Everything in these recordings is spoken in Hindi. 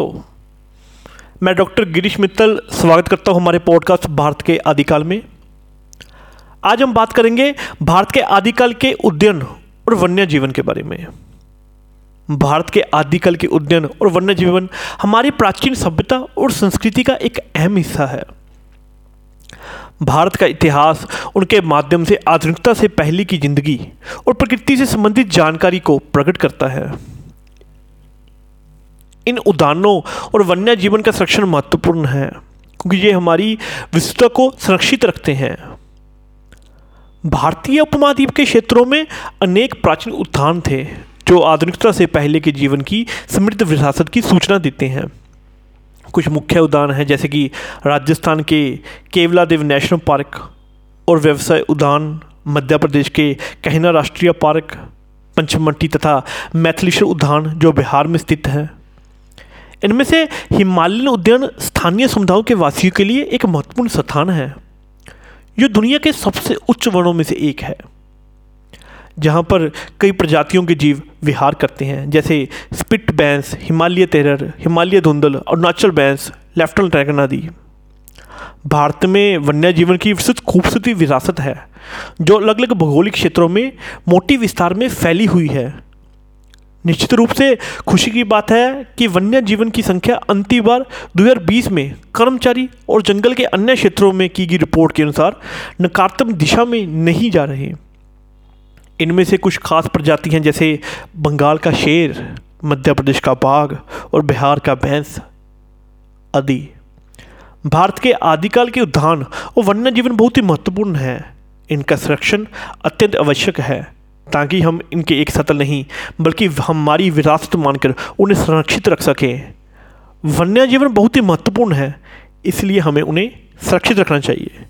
दोस्तों, मैं डॉक्टर गिरीश मित्तल स्वागत करता हूँ हमारे पॉडकास्ट भारत के आदिकाल में। आज हम बात करेंगे भारत के आदिकाल के उद्यान और वन्य जीवन के बारे में। भारत के आदिकाल के उद्यान और वन्य जीवन हमारी प्राचीन सभ्यता और संस्कृति का एक अहम हिस्सा है। भारत का इतिहास, उनके माध्यम से आधुनिकता से पहले की ज़िंदगी और प्रकृति से संबंधित जानकारी को प्रकट करता है। इन उद्यानों और वन्य जीवन का संरक्षण महत्वपूर्ण है, क्योंकि ये हमारी विस्तृता को संरक्षित रखते हैं। भारतीय उपमहाद्वीप के क्षेत्रों में अनेक प्राचीन उद्यान थे, जो आधुनिकता से पहले के जीवन की समृद्ध विरासत की सूचना देते हैं। कुछ मुख्य उद्यान हैं, जैसे कि राजस्थान के केवला देव नेशनल पार्क और व्यवसाय उद्यान, मध्य प्रदेश के कहना राष्ट्रीय पार्क पंचमट्टी तथा मैथिलेश्वर उद्यान, जो बिहार में स्थित है। इनमें से हिमालयन उद्यान स्थानीय समुदायों के वासियों के लिए एक महत्वपूर्ण स्थान है। जो दुनिया के सबसे उच्च वनों में से एक है, जहाँ पर कई प्रजातियों के जीव विहार करते हैं, जैसे स्पिट बैंस, हिमालय तेरर हिमालय धुंधल अरुणाचल बैंस लेफ्टनल ड्रैगन आदि। भारत में वन्य जीवन की विस्तृत खूबसूरती विरासत है, जो अलग अलग भौगोलिक क्षेत्रों में मोटी विस्तार में फैली हुई है। निश्चित रूप से खुशी की बात है कि वन्य जीवन की संख्या अंतिम बार 2020 में कर्मचारी और जंगल के अन्य क्षेत्रों में की गई रिपोर्ट के अनुसार नकारात्मक दिशा में नहीं जा रहे इनमें से कुछ खास प्रजाति हैं, जैसे बंगाल का शेर, मध्य प्रदेश का बाघ और बिहार का भैंस आदि। भारत के आदिकाल के उद्यान और वन्य जीवन बहुत ही महत्वपूर्ण है। इनका संरक्षण अत्यंत आवश्यक है। ताकि हम इनके एक सतल नहीं, बल्कि हमारी विरासत मानकर उन्हें संरक्षित रख सकें। वन्य जीवन बहुत ही महत्वपूर्ण है, इसलिए हमें उन्हें सुरक्षित रखना चाहिए।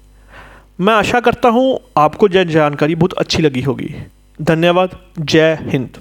मैं आशा करता हूँ आपको यह जानकारी बहुत अच्छी लगी होगी। धन्यवाद। जय हिंद।